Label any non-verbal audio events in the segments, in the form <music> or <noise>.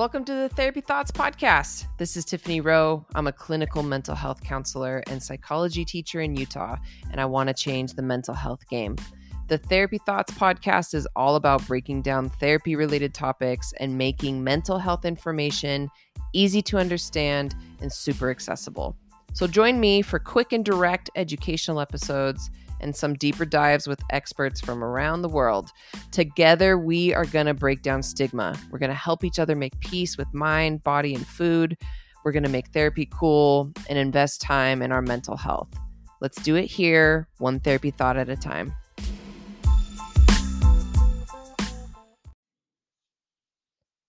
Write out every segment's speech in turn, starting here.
Welcome to the Therapy Thoughts Podcast. This is Tiffany Roe. I'm a clinical mental health counselor and psychology teacher in Utah, and I want to change the mental health game. The Therapy Thoughts podcast is all about breaking down therapy related topics and making mental health information easy to understand and super accessible. So join me for quick and direct educational episodes and some deeper dives with experts from around the world. Together, we are going to break down stigma. We're going to help each other make peace with mind, body, and food. We're going to make therapy cool and invest time in our mental health. Let's do it here, one therapy thought at a time.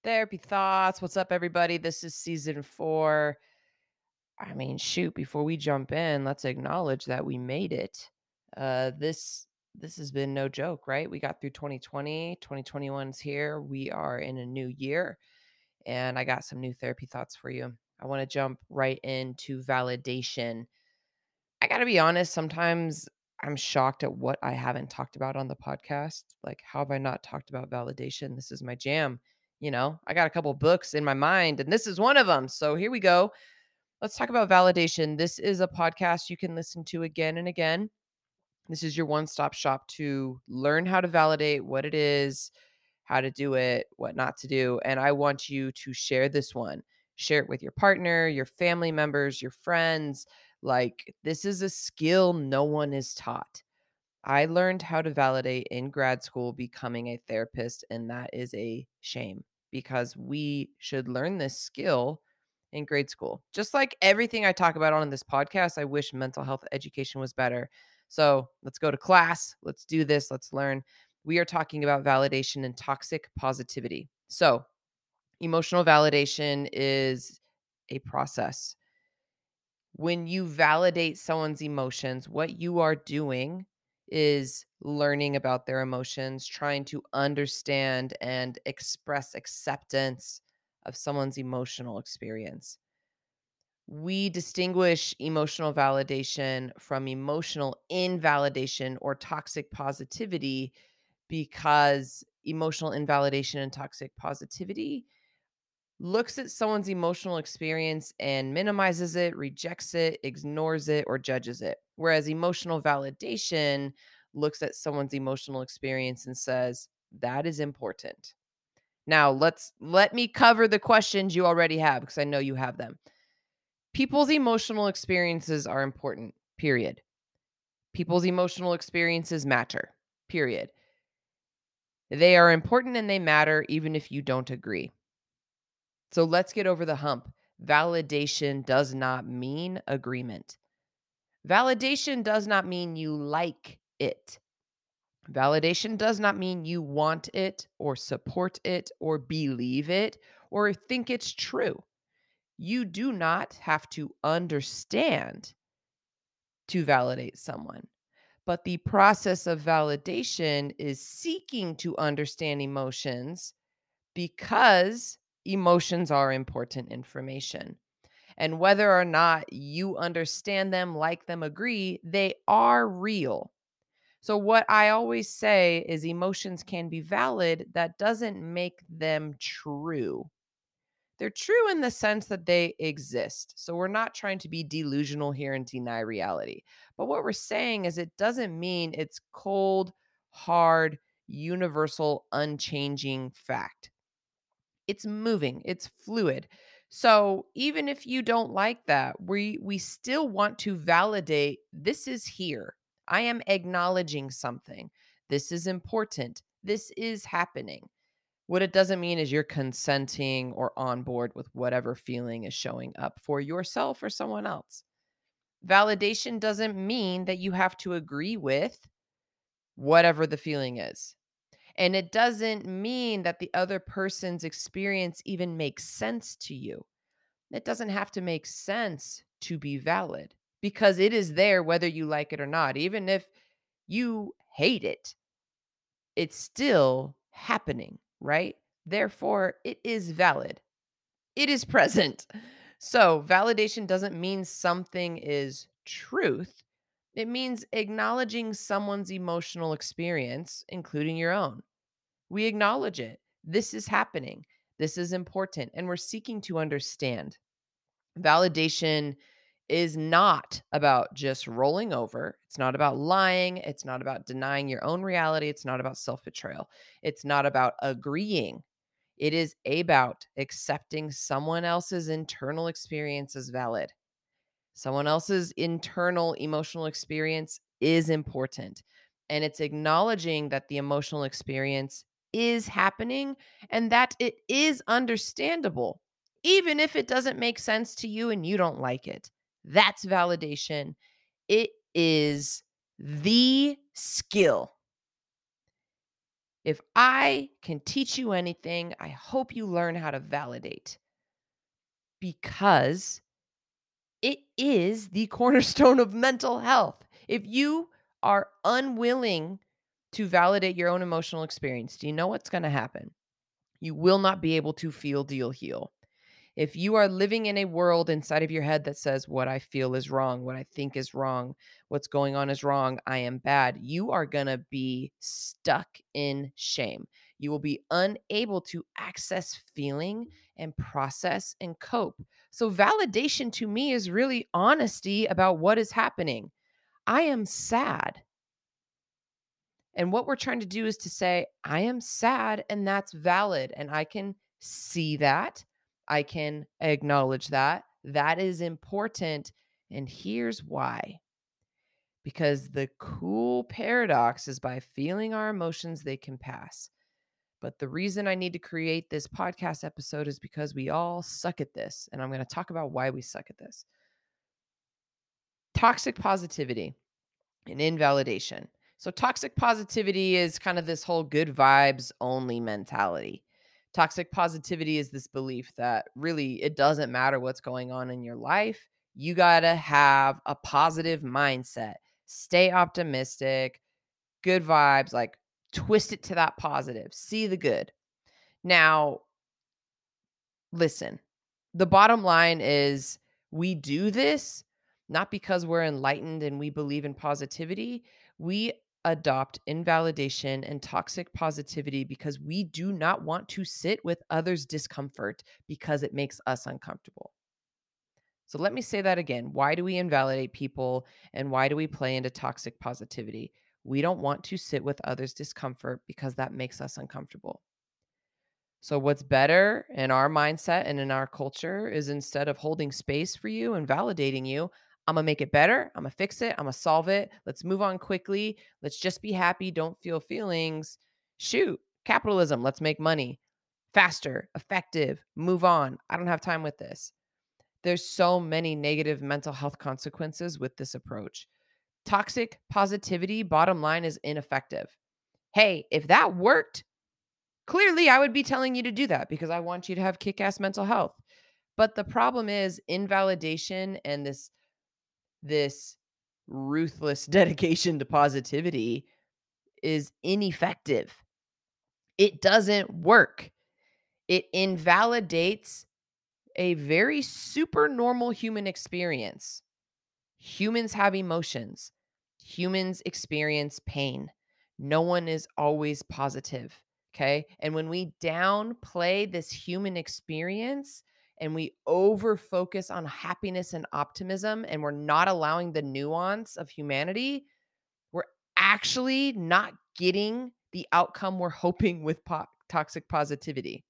Therapy thoughts. What's up, everybody? This is season four. I mean, shoot, before we jump in, let's acknowledge that we made it uh, this this has been no joke, right? We got through 2020, 2021's here. We are in a new year, and I got some new therapy thoughts for you. I want to jump right into validation. I got to be honest, sometimes I'm shocked at what I haven't talked about on the podcast. Like, how have I not talked about validation? This is my jam. You know, I got a couple books in my mind, and this is one of them. So here we go. Let's talk about validation. This is a podcast you can listen to again and again this is your one stop shop to learn how to validate what it is, how to do it, what not to do. And I want you to share this one. Share it with your partner, your family members, your friends. Like, this is a skill no one is taught. I learned how to validate in grad school becoming a therapist, and that is a shame because we should learn this skill in grade school. Just like everything I talk about on this podcast, I wish mental health education was better. So let's go to class. Let's do this. Let's learn. We are talking about validation and toxic positivity. So, emotional validation is a process. When you validate someone's emotions, what you are doing is learning about their emotions, trying to understand and express acceptance of someone's emotional experience we distinguish emotional validation from emotional invalidation or toxic positivity because emotional invalidation and toxic positivity looks at someone's emotional experience and minimizes it, rejects it, ignores it, or judges it. Whereas emotional validation looks at someone's emotional experience and says, that is important. Now, let's let me cover the questions you already have because I know you have them people's emotional experiences are important, period. People's emotional experiences matter, period. They are important and they matter even if you don't agree. So let's get over the hump. Validation does not mean agreement. Validation does not mean you like it. Validation does not mean you want it or support it or believe it or think it's true. You do not have to understand to validate someone. But the process of validation is seeking to understand emotions because emotions are important information. And whether or not you understand them, like them, agree, they are real. So, what I always say is emotions can be valid, that doesn't make them true. They're true in the sense that they exist. So we're not trying to be delusional here and deny reality. But what we're saying is it doesn't mean it's cold, hard, universal, unchanging fact. It's moving, it's fluid. So even if you don't like that, we we still want to validate this is here. I am acknowledging something. This is important. This is happening. What it doesn't mean is you're consenting or on board with whatever feeling is showing up for yourself or someone else. Validation doesn't mean that you have to agree with whatever the feeling is. And it doesn't mean that the other person's experience even makes sense to you. It doesn't have to make sense to be valid because it is there whether you like it or not. Even if you hate it, it's still happening right? Therefore, it is valid. It is <laughs> present. So, validation doesn't mean something is truth. It means acknowledging someone's emotional experience, including your own. We acknowledge it. This is happening. This is important. And we're seeking to understand. Validation is not about just rolling over. It's not about lying. It's not about denying your own reality. It's not about self betrayal. It's not about agreeing. It is about accepting someone else's internal experience as valid. Someone else's internal emotional experience is important. And it's acknowledging that the emotional experience is happening and that it is understandable, even if it doesn't make sense to you and you don't like it. That's validation. It is the skill. If I can teach you anything, I hope you learn how to validate because it is the <laughs> cornerstone of mental health. If you are unwilling to validate your own emotional experience, do you know what's going to happen? You will not be able to feel, deal, heal. If you are living in a world inside of your head that says, what I feel is wrong, what I think is wrong, what's going on is wrong, I am bad, you are going to be stuck in shame. You will be unable to access feeling and process and cope. So, validation to me is really honesty about what is happening. I am sad. And what we're trying to do is to say, I am sad and that's valid. And I can see that. I can acknowledge that. That is important. And here's why. Because the cool paradox is by feeling our emotions, they can pass. But the reason I need to create this podcast episode is because we all suck at this. And I'm going to talk about why we suck at this. Toxic positivity and invalidation. So, toxic positivity is kind of this whole good vibes only mentality. Toxic positivity is this belief that really it doesn't matter what's going on in your life. You got to have a positive mindset, stay optimistic, good vibes, like twist it to that positive, see the good. Now, listen, the bottom line is we do this not because we're enlightened and we believe in positivity. We adopt invalidation and toxic positivity because we do not want to sit with others' discomfort because it makes us uncomfortable. So let me say that again. Why do we invalidate people and why do we play into toxic positivity? We don't want to sit with others' discomfort because that makes us uncomfortable. So, what's better in our mindset and in our culture is instead of holding space for you and validating you, I'm gonna make it better. I'm gonna fix it. I'm gonna solve it. Let's move on quickly. Let's just be happy. Don't feel feelings. Shoot, capitalism. Let's make money faster, effective, move on. I don't have time with this. There's so many negative mental health consequences with this approach. Toxic positivity, bottom line, is ineffective. Hey, if that worked, clearly I would be telling you to do that because I want you to have kick ass mental health. But the problem is invalidation and this this ruthless <laughs> dedication to positivity is ineffective. It doesn't work. It invalidates a very super normal human experience. Humans have emotions, humans experience pain. No one is always positive. Okay. And when we downplay this human experience, and we over focus on happiness and optimism and we're not allowing the nuance of humanity, we're actually not getting the outcome we're hoping with po- toxic positivity.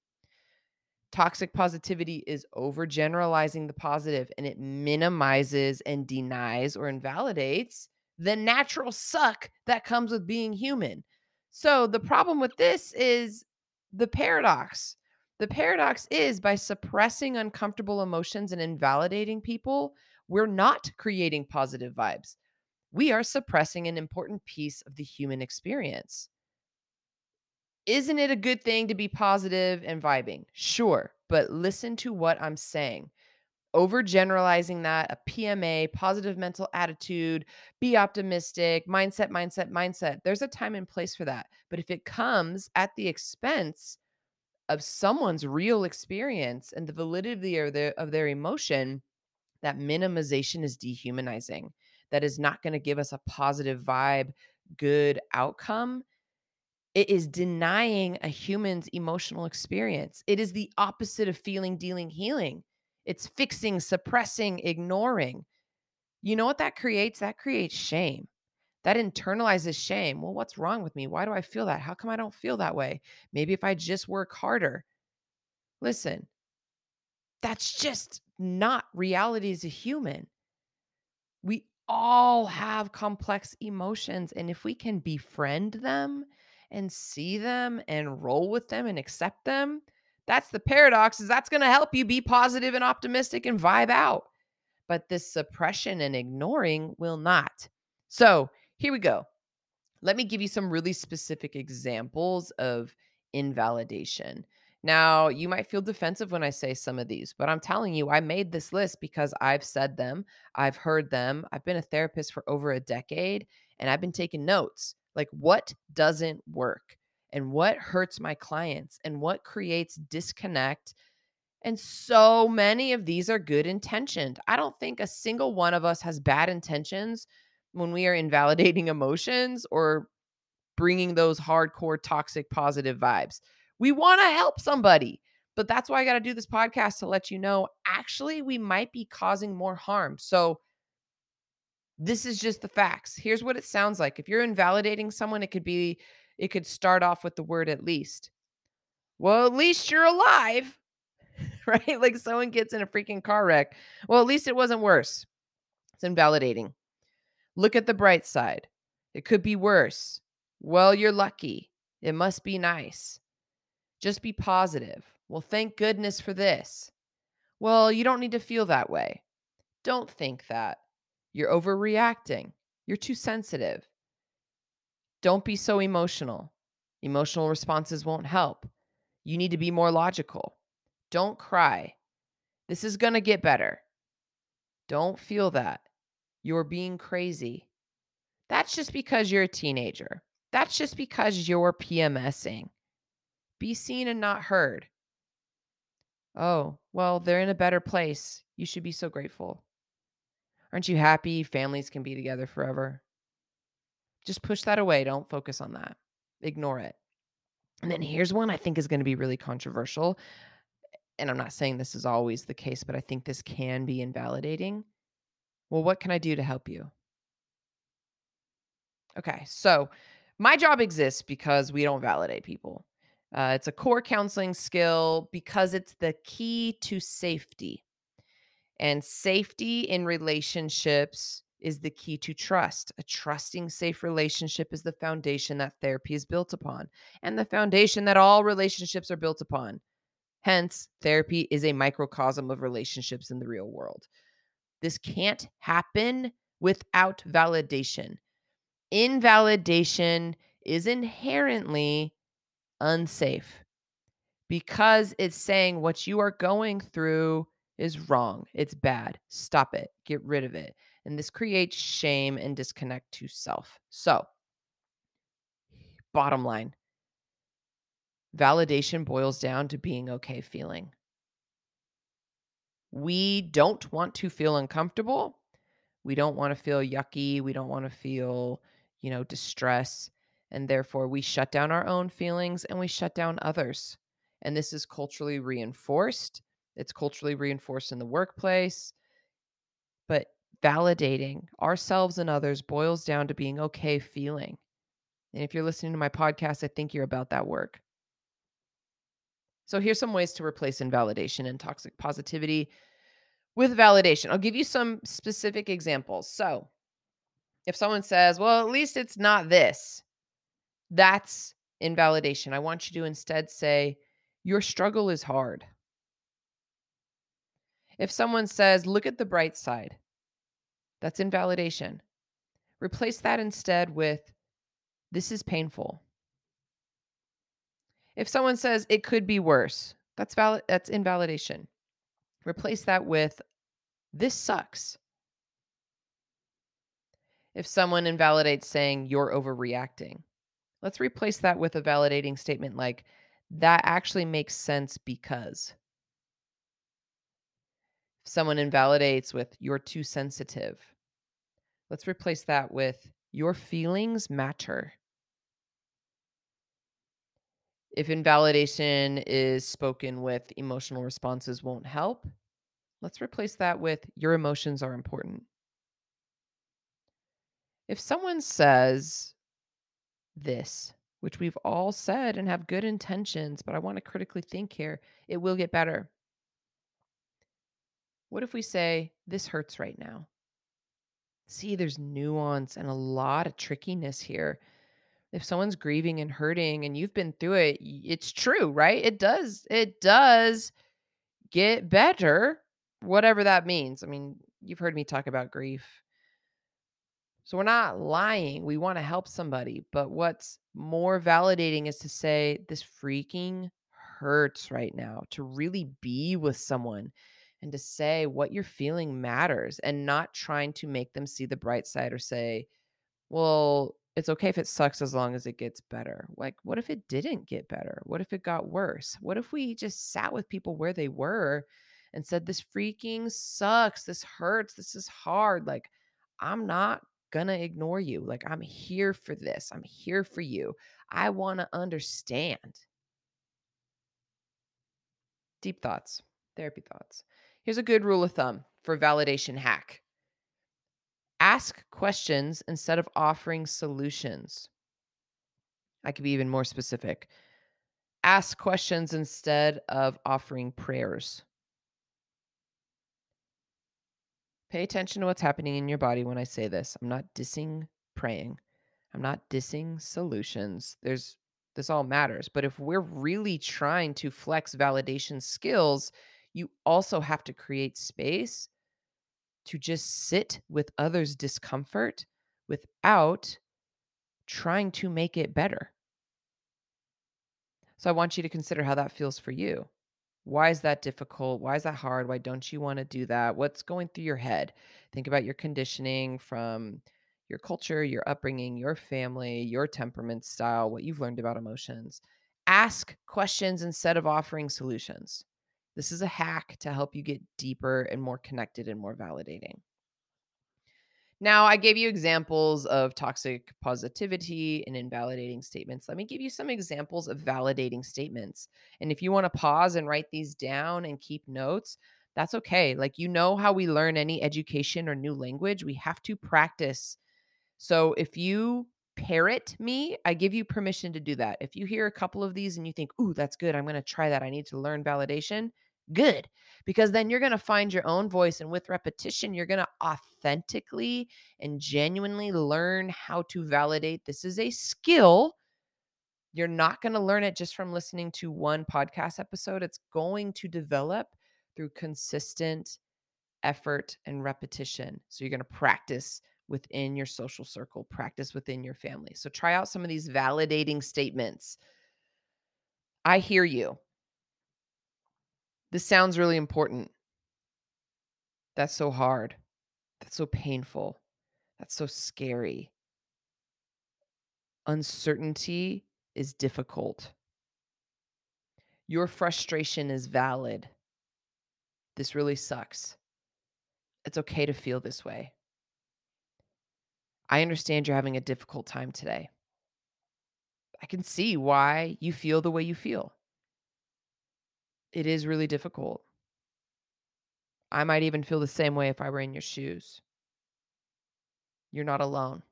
Toxic positivity is overgeneralizing the positive and it minimizes and denies or invalidates the natural suck that comes with being human. So the problem with this is the paradox the paradox is by suppressing uncomfortable emotions and invalidating people, we're not creating positive vibes. We are suppressing an important piece of the human experience. Isn't it a good thing to be positive and vibing? Sure, but listen to what I'm saying. Overgeneralizing that, a PMA, positive mental attitude, be optimistic, mindset, mindset, mindset. There's a time and place for that. But if it comes at the expense of someone's real experience and the validity of their of their emotion, that minimization is dehumanizing. That is not going to give us a positive vibe, good outcome. It is denying a human's emotional experience. It is the opposite of feeling, dealing, healing. It's fixing, suppressing, ignoring. You know what that creates? That creates shame. That internalizes shame. Well, what's wrong with me? Why do I feel that? How come I don't feel that way? Maybe if I just work harder. Listen, that's just not reality as a human. We all have complex emotions. And if we can befriend them and see them and roll with them and accept them, that's the paradox is that's going to help you be positive and optimistic and vibe out. But this suppression and ignoring will not. So here we go. Let me give you some really specific examples of invalidation. Now, you might feel defensive when I say some of these, but I'm telling you, I made this list because I've said them, I've heard them. I've been a therapist for over a decade and I've been taking notes. Like, what doesn't work and what hurts my clients and what creates disconnect. And so many of these are good intentioned. I don't think a single one of us has bad intentions when we are invalidating emotions or bringing those hardcore toxic positive vibes. We want to help somebody. But that's why I got to do this podcast to let you know actually, we might be causing more harm. So, this is just the facts. Here's what it sounds like. If you're invalidating someone, it could be, it could start off with the word at least. Well, at least you're alive, <laughs> right? Like someone gets in a freaking car wreck. Well, at least it wasn't worse. It's invalidating. Look at the bright side. It could be worse. Well, you're lucky. It must be nice. Just be positive. Well, thank goodness for this. Well, you don't need to feel that way. Don't think that. You're overreacting. You're too sensitive. Don't be so emotional. Emotional responses won't help. You need to be more logical. Don't cry. This is going to get better. Don't feel that. You're being crazy. That's just because you're a teenager. That's just because you're PMSing. Be seen and not heard. Oh, well, they're in a better place. You should be so grateful. Aren't you happy families can be together forever? Just push that away. Don't focus on that. Ignore it. And then here's one I think is going to be really controversial. And I'm not saying this is always the case, but I think this can be invalidating. Well, what can I do to help you? Okay, so my job exists because we don't validate people. Uh, it's a core counseling skill because it's the key to safety. And safety in relationships is the key to trust. A trusting, safe relationship is the foundation that therapy is built upon, and the foundation that all relationships are built upon. Hence, therapy is a microcosm of relationships in the real world. This can't happen without validation. Invalidation is inherently unsafe because it's saying what you are going through is wrong. It's bad. Stop it. Get rid of it. And this creates shame and disconnect to self. So, bottom line validation boils down to being okay feeling. We don't want to feel uncomfortable. We don't want to feel yucky. We don't want to feel, you know, distress. And therefore, we shut down our own feelings and we shut down others. And this is culturally reinforced. It's culturally reinforced in the workplace. But validating ourselves and others boils down to being okay feeling. And if you're listening to my podcast, I think you're about that work. So here's some ways to replace invalidation and toxic positivity with validation. I'll give you some specific examples. So if someone says, well, at least it's not this, that's invalidation. I want you to instead say, Your struggle is hard. If someone says, Look at the bright side, that's invalidation. Replace that instead with, This is painful. If someone says it could be worse, that's valid that's invalidation. Replace that with this sucks. If someone invalidates saying you're overreacting, Let's replace that with a validating statement like, that actually makes sense because. If someone invalidates with, you're too sensitive, let's replace that with, your feelings matter. If invalidation is spoken with emotional responses won't help, let's replace that with your emotions are important. If someone says this, which we've all said and have good intentions, but I want to critically think here, it will get better. What if we say, This hurts right now? See, there's nuance and a lot of trickiness here. If someone's grieving and hurting and you've been through it, it's true, right? It does. It does get better, whatever that means. I mean, you've heard me talk about grief. So we're not lying. We want to help somebody. But what's more validating is to say, this freaking hurts right now, to really be with someone and to say what you're feeling matters and not trying to make them see the bright side or say, well, it's okay if it sucks as long as it gets better. Like, what if it didn't get better? What if it got worse? What if we just sat with people where they were and said, This freaking sucks. This hurts. This is hard. Like, I'm not gonna ignore you. Like, I'm here for this. I'm here for you. I wanna understand. Deep thoughts, therapy thoughts. Here's a good rule of thumb for validation hack ask questions instead of offering solutions. I could be even more specific. Ask questions instead of offering prayers. Pay attention to what's happening in your body when I say this. I'm not dissing praying. I'm not dissing solutions. There's this all matters. But if we're really trying to flex validation skills, you also have to create space to just sit with others' discomfort without trying to make it better. So I want you to consider how that feels for you. Why is that difficult? Why is that hard? Why don't you want to do that? What's going through your head? Think about your conditioning from your culture, your upbringing, your family, your temperament style, what you've learned about emotions. Ask questions instead of offering solutions. This is a hack to help you get deeper and more connected and more validating. Now, I gave you examples of toxic positivity and invalidating statements. Let me give you some examples of validating statements. And if you want to pause and write these down and keep notes, that's okay. Like, you know how we learn any education or new language, we have to practice. So if you parrot me, I give you permission to do that. If you hear a couple of these and you think, ooh, that's good, I'm going to try that. I need to learn validation, good. Because then you're going to find your own voice. And with repetition, you're going to authentically and genuinely learn how to validate. This is a skill. You're not going to learn it just from listening to one podcast episode. It's going to develop through consistent effort and repetition. So you're going to practice within your social circle, practice within your family. So try out some of these validating statements. I hear you. This sounds really important. That's so hard. That's so painful. That's so scary. Uncertainty is difficult. Your frustration is valid. This really sucks. It's okay to feel this way. I understand you're having a difficult time today. I can see why you feel the way you feel. It is really difficult. I might even feel the same way if I were in your shoes. You're not alone.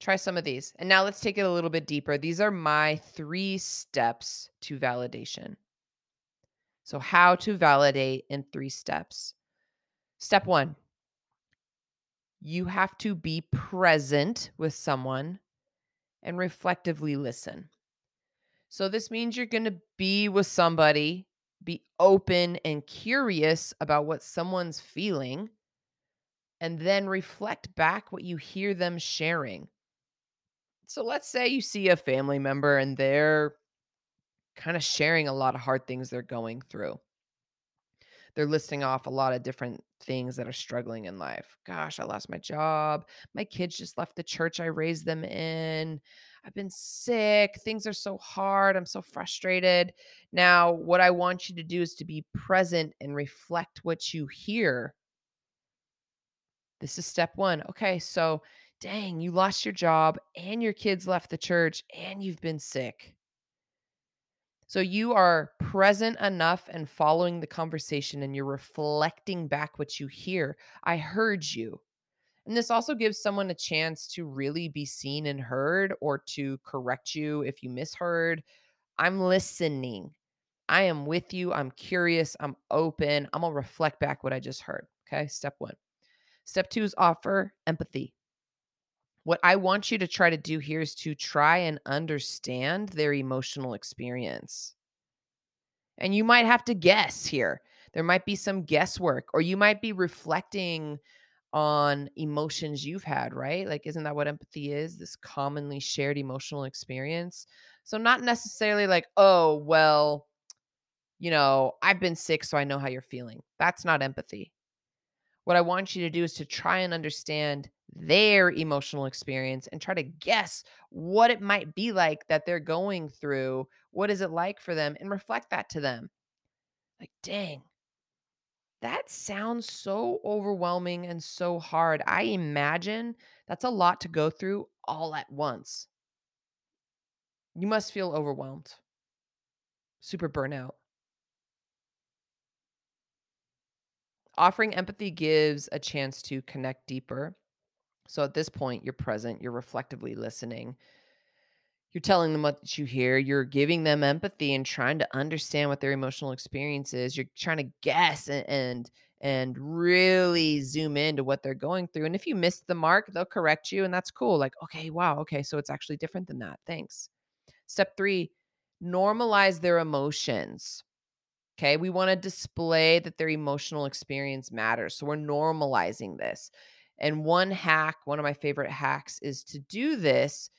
Try some of these. And now let's take it a little bit deeper. These are my three steps to validation. So, how to validate in three steps. Step one, you have to be present with someone and reflectively listen. So, this means you're going to be with somebody, be open and curious about what someone's feeling, and then reflect back what you hear them sharing. So, let's say you see a family member and they're kind of sharing a lot of hard things they're going through. They're listing off a lot of different things that are struggling in life. Gosh, I lost my job. My kids just left the church I raised them in. I've been sick. Things are so hard. I'm so frustrated. Now, what I want you to do is to be present and reflect what you hear. This is step one. Okay, so dang, you lost your job and your kids left the church and you've been sick. So you are present enough and following the conversation and you're reflecting back what you hear. I heard you. And this also gives someone a chance to really be seen and heard or to correct you if you misheard. I'm listening. I am with you. I'm curious. I'm open. I'm going to reflect back what I just heard. Okay. Step one. Step two is offer empathy. What I want you to try to do here is to try and understand their emotional experience. And you might have to guess here. There might be some guesswork, or you might be reflecting on emotions you've had, right? Like, isn't that what empathy is? This commonly shared emotional experience. So, not necessarily like, oh, well, you know, I've been sick, so I know how you're feeling. That's not empathy. What I want you to do is to try and understand their emotional experience and try to guess what it might be like that they're going through. What is it like for them? And reflect that to them. Like, dang, that sounds so overwhelming and so hard. I imagine that's a lot to go through all at once. You must feel overwhelmed, super burnout. Offering empathy gives a chance to connect deeper. So at this point, you're present, you're reflectively listening. You're telling them what you hear, you're giving them empathy and trying to understand what their emotional experience is. You're trying to guess and and, and really zoom into what they're going through. And if you miss the mark, they'll correct you and that's cool. Like, okay, wow, okay, so it's actually different than that. Thanks. Step 3, normalize their emotions. Okay. We want to display that their emotional experience matters. So we're normalizing this. And one hack, one of my favorite hacks, is to do this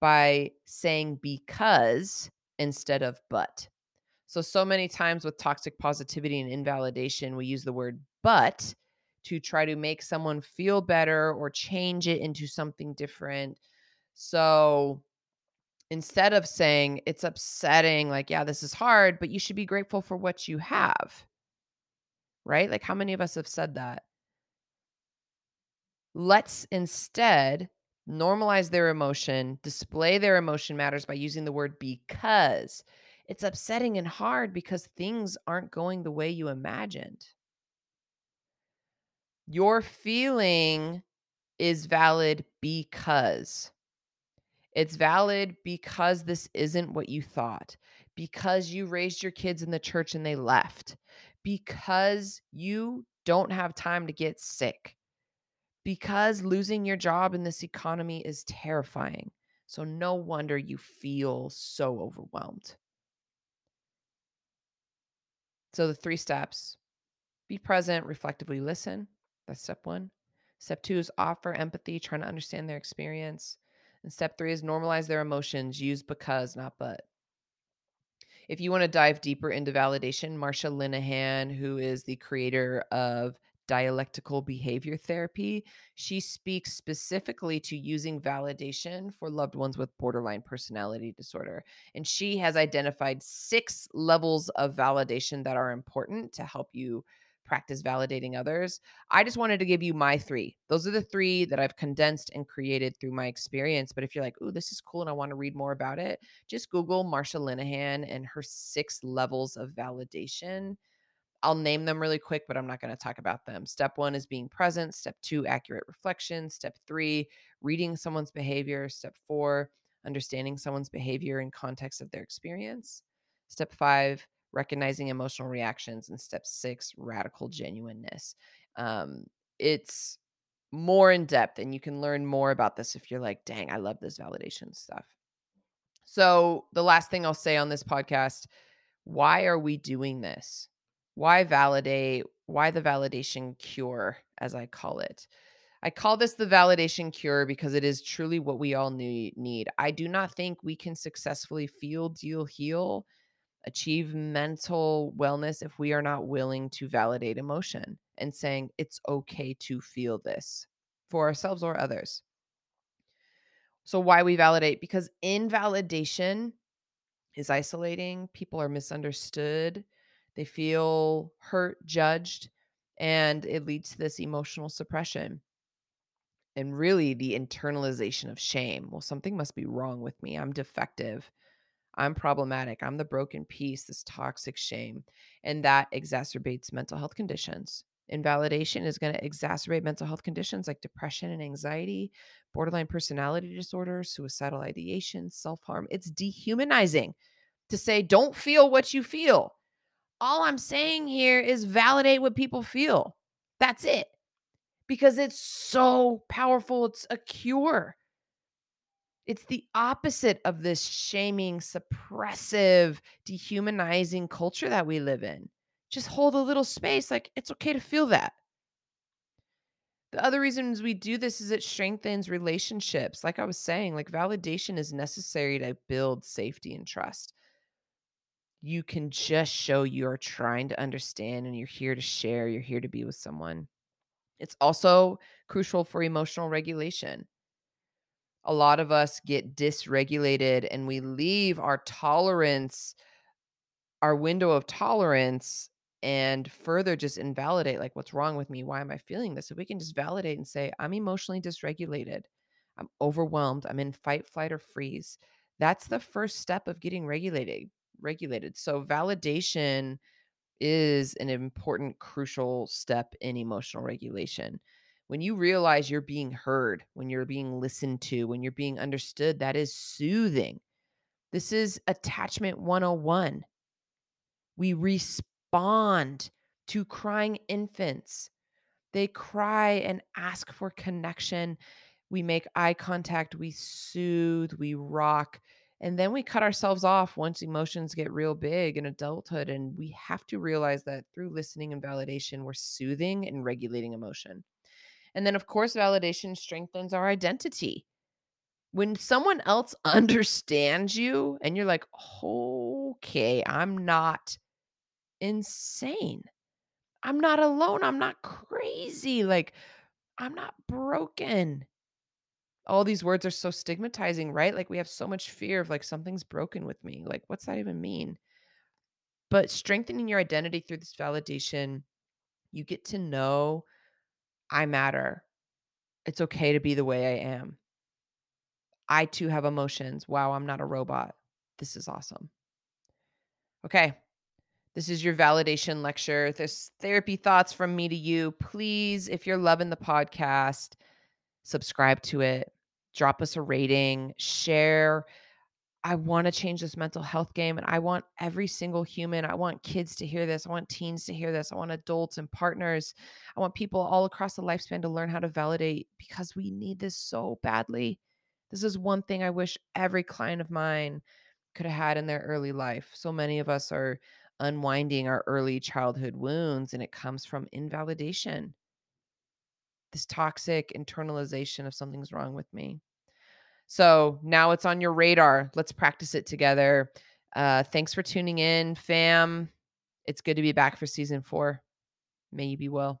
by saying because instead of but. So, so many times with toxic positivity and invalidation, we use the word but to try to make someone feel better or change it into something different. So, instead of saying it's upsetting, like, yeah, this is hard, but you should be grateful for what you have. Right? Like, how many of us have said that? Let's instead normalize their emotion, display their emotion matters by using the word because. It's upsetting and hard because things aren't going the way you imagined. Your feeling is valid because. It's valid because this isn't what you thought, because you raised your kids in the church and they left, because you don't have time to get sick, because losing your job in this economy is terrifying. So, no wonder you feel so overwhelmed. So, the three steps be present, reflectively listen. That's step one. Step two is offer empathy, trying to understand their experience. And step three is normalize their emotions, use because, not but. If you want to dive deeper into validation, Marsha Linehan, who is the creator of dialectical behavior therapy, she speaks specifically to using validation for loved ones with borderline personality disorder. And she has identified six levels of validation that are important to help you practice validating others. I just wanted to give you my three. Those are the three that I've condensed and created through my experience. But if you're like, oh, this is cool and I want to read more about it, just Google Marsha Linehan and her six levels of validation. I'll name them really quick, but I'm not going to talk about them. Step one is being present. Step two, accurate reflection. Step three, reading someone's behavior. Step four, understanding someone's behavior in context of their experience. Step five, recognizing emotional reactions, and step six, radical genuineness. Um, it's more in depth, and you can learn more about this if you're like, dang, I love this validation stuff. So, the last thing I'll say on this podcast why are we doing this? Why validate? Why the validation cure, as I call it? I call this the validation cure because it is truly what we all need. I do not think we can successfully feel, deal, heal achieve mental wellness if we are not willing to validate emotion and saying it's okay to feel this for ourselves or others. So, why we validate? Because invalidation is isolating, people are misunderstood, they feel hurt, judged, and it leads to this emotional suppression and really the internalization of shame. Well, something must be wrong with me. I'm defective. I'm problematic. I'm the broken piece, this toxic shame. And that exacerbates mental health conditions. Invalidation is going to exacerbate mental health conditions like depression and anxiety, borderline personality disorder, suicidal ideation, self harm. It's dehumanizing to say, don't feel what you feel. All I'm saying here is validate what people feel. That's it. Because it's so powerful. It's a cure. It's the opposite of this shaming, suppressive, dehumanizing culture that we live in. Just hold a little space. Like, it's okay to feel that. The other reasons we do this is it strengthens relationships. Like I was saying, like validation is necessary to build safety and trust. You can just show you're trying to understand and you're here to share, you're here to be with someone. It's also crucial for emotional regulation a lot of us get dysregulated and we leave our tolerance, our window of tolerance, and further just invalidate like, what's wrong with me? Why am I feeling this? If we can just validate and say, I'm emotionally dysregulated, I'm overwhelmed, I'm in fight, flight, or freeze. That's the first step of getting regulated. Regulated. So validation is an important, crucial step in emotional regulation when you realize you're being heard, when you're being listened to, when you're being understood, that is soothing. This is attachment 101. We respond to crying infants. They cry and ask for connection. We make eye contact, we soothe, we rock, and then we cut ourselves off once emotions get real big in adulthood. And we have to realize that through listening and validation, we're soothing and regulating emotion. And then, of course, validation strengthens our identity. When someone else <laughs> understands you and you're like, okay, I'm not insane. I'm not alone. I'm not crazy. Like, I'm not broken. All these words are so stigmatizing, right? Like, we have so much fear of like something's broken with me. Like, what's that even mean? But strengthening your identity through this validation, you get to know I matter. It's okay to be the way I am. I too have emotions. Wow, I'm not a robot. This is awesome. Okay. This is your validation lecture. This therapy thoughts from me to you. Please, if you're loving the podcast, subscribe to it, drop us a rating, share I want to change this mental health game and I want every single human, I want kids to hear this. I want teens to hear this. I want adults and partners. I want people all across the lifespan to learn how to validate because we need this so badly. This is one thing I wish every client of mine could have had in their early life. So many of us are unwinding our early childhood wounds and it comes from invalidation. This toxic internalization of something's wrong with me. So now it's on your radar. Let's practice it together. Uh, thanks for tuning in, fam. It's good to be back for season four. May you be well.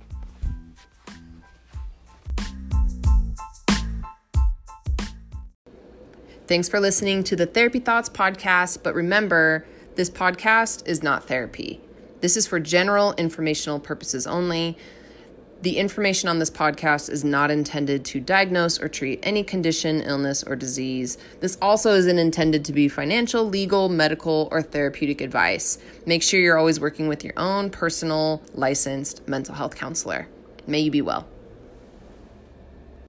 Thanks for listening to the Therapy Thoughts podcast. But remember, this podcast is not therapy. This is for general informational purposes only. The information on this podcast is not intended to diagnose or treat any condition, illness, or disease. This also isn't intended to be financial, legal, medical, or therapeutic advice. Make sure you're always working with your own personal, licensed mental health counselor. May you be well.